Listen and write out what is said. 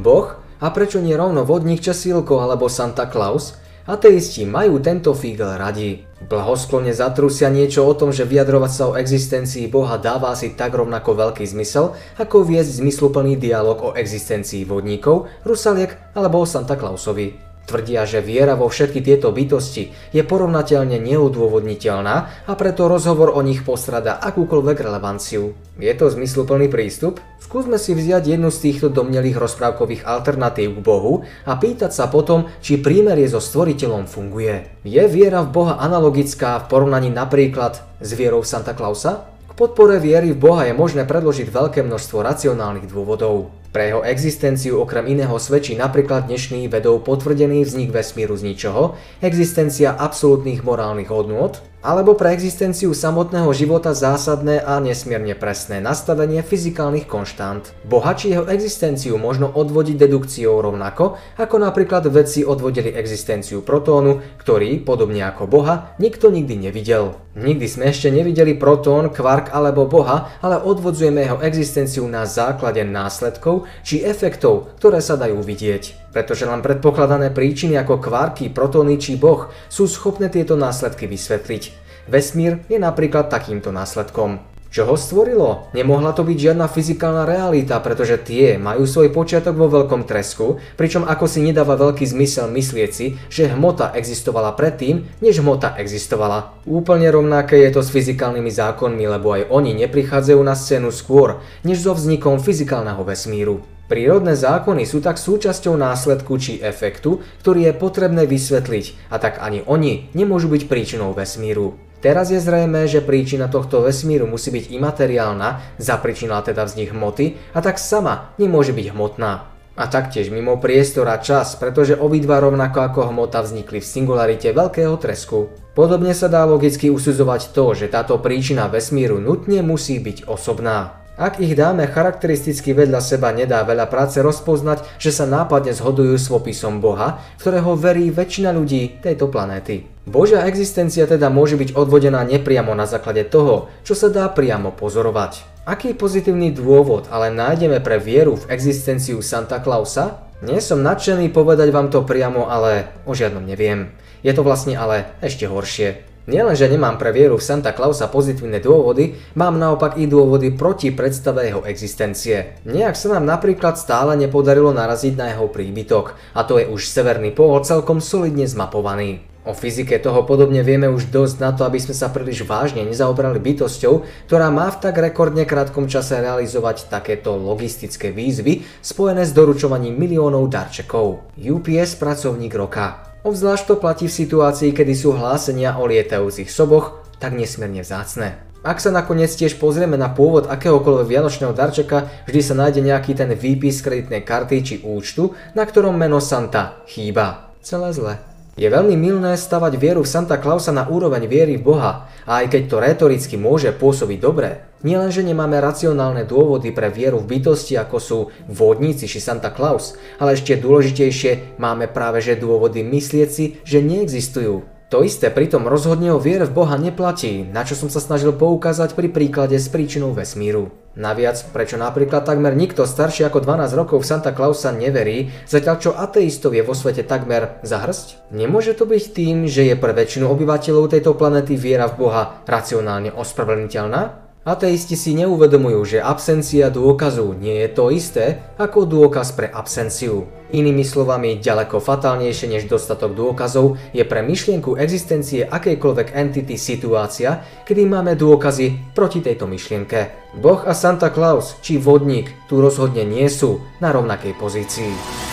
Boh? A prečo nie rovno vodník Česílko alebo Santa Claus? Ateisti majú tento fígel radi. Blahosklone zatrusia niečo o tom, že vyjadrovať sa o existencii Boha dáva si tak rovnako veľký zmysel, ako viesť zmysluplný dialog o existencii vodníkov, rusaliek alebo o Santa Clausovi. Tvrdia, že viera vo všetky tieto bytosti je porovnateľne neudôvodniteľná a preto rozhovor o nich postrada akúkoľvek relevanciu. Je to zmysluplný prístup? Skúsme si vziať jednu z týchto domnelých rozprávkových alternatív k Bohu a pýtať sa potom, či prímerie so stvoriteľom funguje. Je viera v Boha analogická v porovnaní napríklad s vierou Santa Clausa? Podpore viery v Boha je možné predložiť veľké množstvo racionálnych dôvodov. Pre jeho existenciu okrem iného svedčí napríklad dnešný vedou potvrdený vznik vesmíru z ničoho, existencia absolútnych morálnych hodnôt, alebo pre existenciu samotného života zásadné a nesmierne presné nastavenie fyzikálnych konštant. Boha či jeho existenciu možno odvodiť dedukciou rovnako, ako napríklad vedci odvodili existenciu protónu, ktorý, podobne ako Boha, nikto nikdy nevidel. Nikdy sme ešte nevideli protón, kvark alebo Boha, ale odvodzujeme jeho existenciu na základe následkov či efektov, ktoré sa dajú vidieť. Pretože len predpokladané príčiny ako kvarky, protóny či Boh sú schopné tieto následky vysvetliť. Vesmír je napríklad takýmto následkom. Čo ho stvorilo? Nemohla to byť žiadna fyzikálna realita, pretože tie majú svoj počiatok vo veľkom tresku, pričom ako si nedáva veľký zmysel myslieť si, že hmota existovala predtým, než hmota existovala. Úplne rovnaké je to s fyzikálnymi zákonmi, lebo aj oni neprichádzajú na scénu skôr, než so vznikom fyzikálneho vesmíru. Prírodné zákony sú tak súčasťou následku či efektu, ktorý je potrebné vysvetliť a tak ani oni nemôžu byť príčinou vesmíru. Teraz je zrejme, že príčina tohto vesmíru musí byť imateriálna, zapričinila teda vznik hmoty a tak sama nemôže byť hmotná. A taktiež mimo priestor a čas, pretože obidva rovnako ako hmota vznikli v singularite veľkého tresku. Podobne sa dá logicky usudzovať to, že táto príčina vesmíru nutne musí byť osobná. Ak ich dáme charakteristicky vedľa seba, nedá veľa práce rozpoznať, že sa nápadne zhodujú s opisom Boha, ktorého verí väčšina ľudí tejto planéty. Božia existencia teda môže byť odvodená nepriamo na základe toho, čo sa dá priamo pozorovať. Aký pozitívny dôvod ale nájdeme pre vieru v existenciu Santa Clausa? Nie som nadšený povedať vám to priamo, ale o žiadnom neviem. Je to vlastne ale ešte horšie. Nielenže nemám pre vieru v Santa Clausa pozitívne dôvody, mám naopak i dôvody proti predstave jeho existencie. Nejak sa nám napríklad stále nepodarilo naraziť na jeho príbytok, a to je už severný pohol celkom solidne zmapovaný. O fyzike toho podobne vieme už dosť na to, aby sme sa príliš vážne nezaobrali bytosťou, ktorá má v tak rekordne krátkom čase realizovať takéto logistické výzvy spojené s doručovaním miliónov darčekov. UPS pracovník roka. Obzvlášť to platí v situácii, kedy sú hlásenia o lietajúcich soboch tak nesmierne vzácne. Ak sa nakoniec tiež pozrieme na pôvod akéhokoľvek vianočného darčeka, vždy sa nájde nejaký ten výpis kreditnej karty či účtu, na ktorom meno Santa chýba. Celé zle. Je veľmi milné stavať vieru v Santa Clausa na úroveň viery v Boha a aj keď to retoricky môže pôsobiť dobre, nielenže nemáme racionálne dôvody pre vieru v bytosti ako sú vodníci či Santa Claus, ale ešte dôležitejšie máme práve že dôvody myslieť si, že neexistujú. To isté pritom rozhodne o viere v Boha neplatí, na čo som sa snažil poukázať pri príklade s príčinou vesmíru. Naviac, prečo napríklad takmer nikto starší ako 12 rokov v Santa Clausa neverí, zatiaľ čo ateistov je vo svete takmer zahrsť? Nemôže to byť tým, že je pre väčšinu obyvateľov tejto planety viera v Boha racionálne ospravedlniteľná? Ateisti si neuvedomujú, že absencia dôkazu nie je to isté ako dôkaz pre absenciu. Inými slovami, ďaleko fatálnejšie než dostatok dôkazov je pre myšlienku existencie akejkoľvek entity situácia, kedy máme dôkazy proti tejto myšlienke. Boh a Santa Claus či vodník tu rozhodne nie sú na rovnakej pozícii.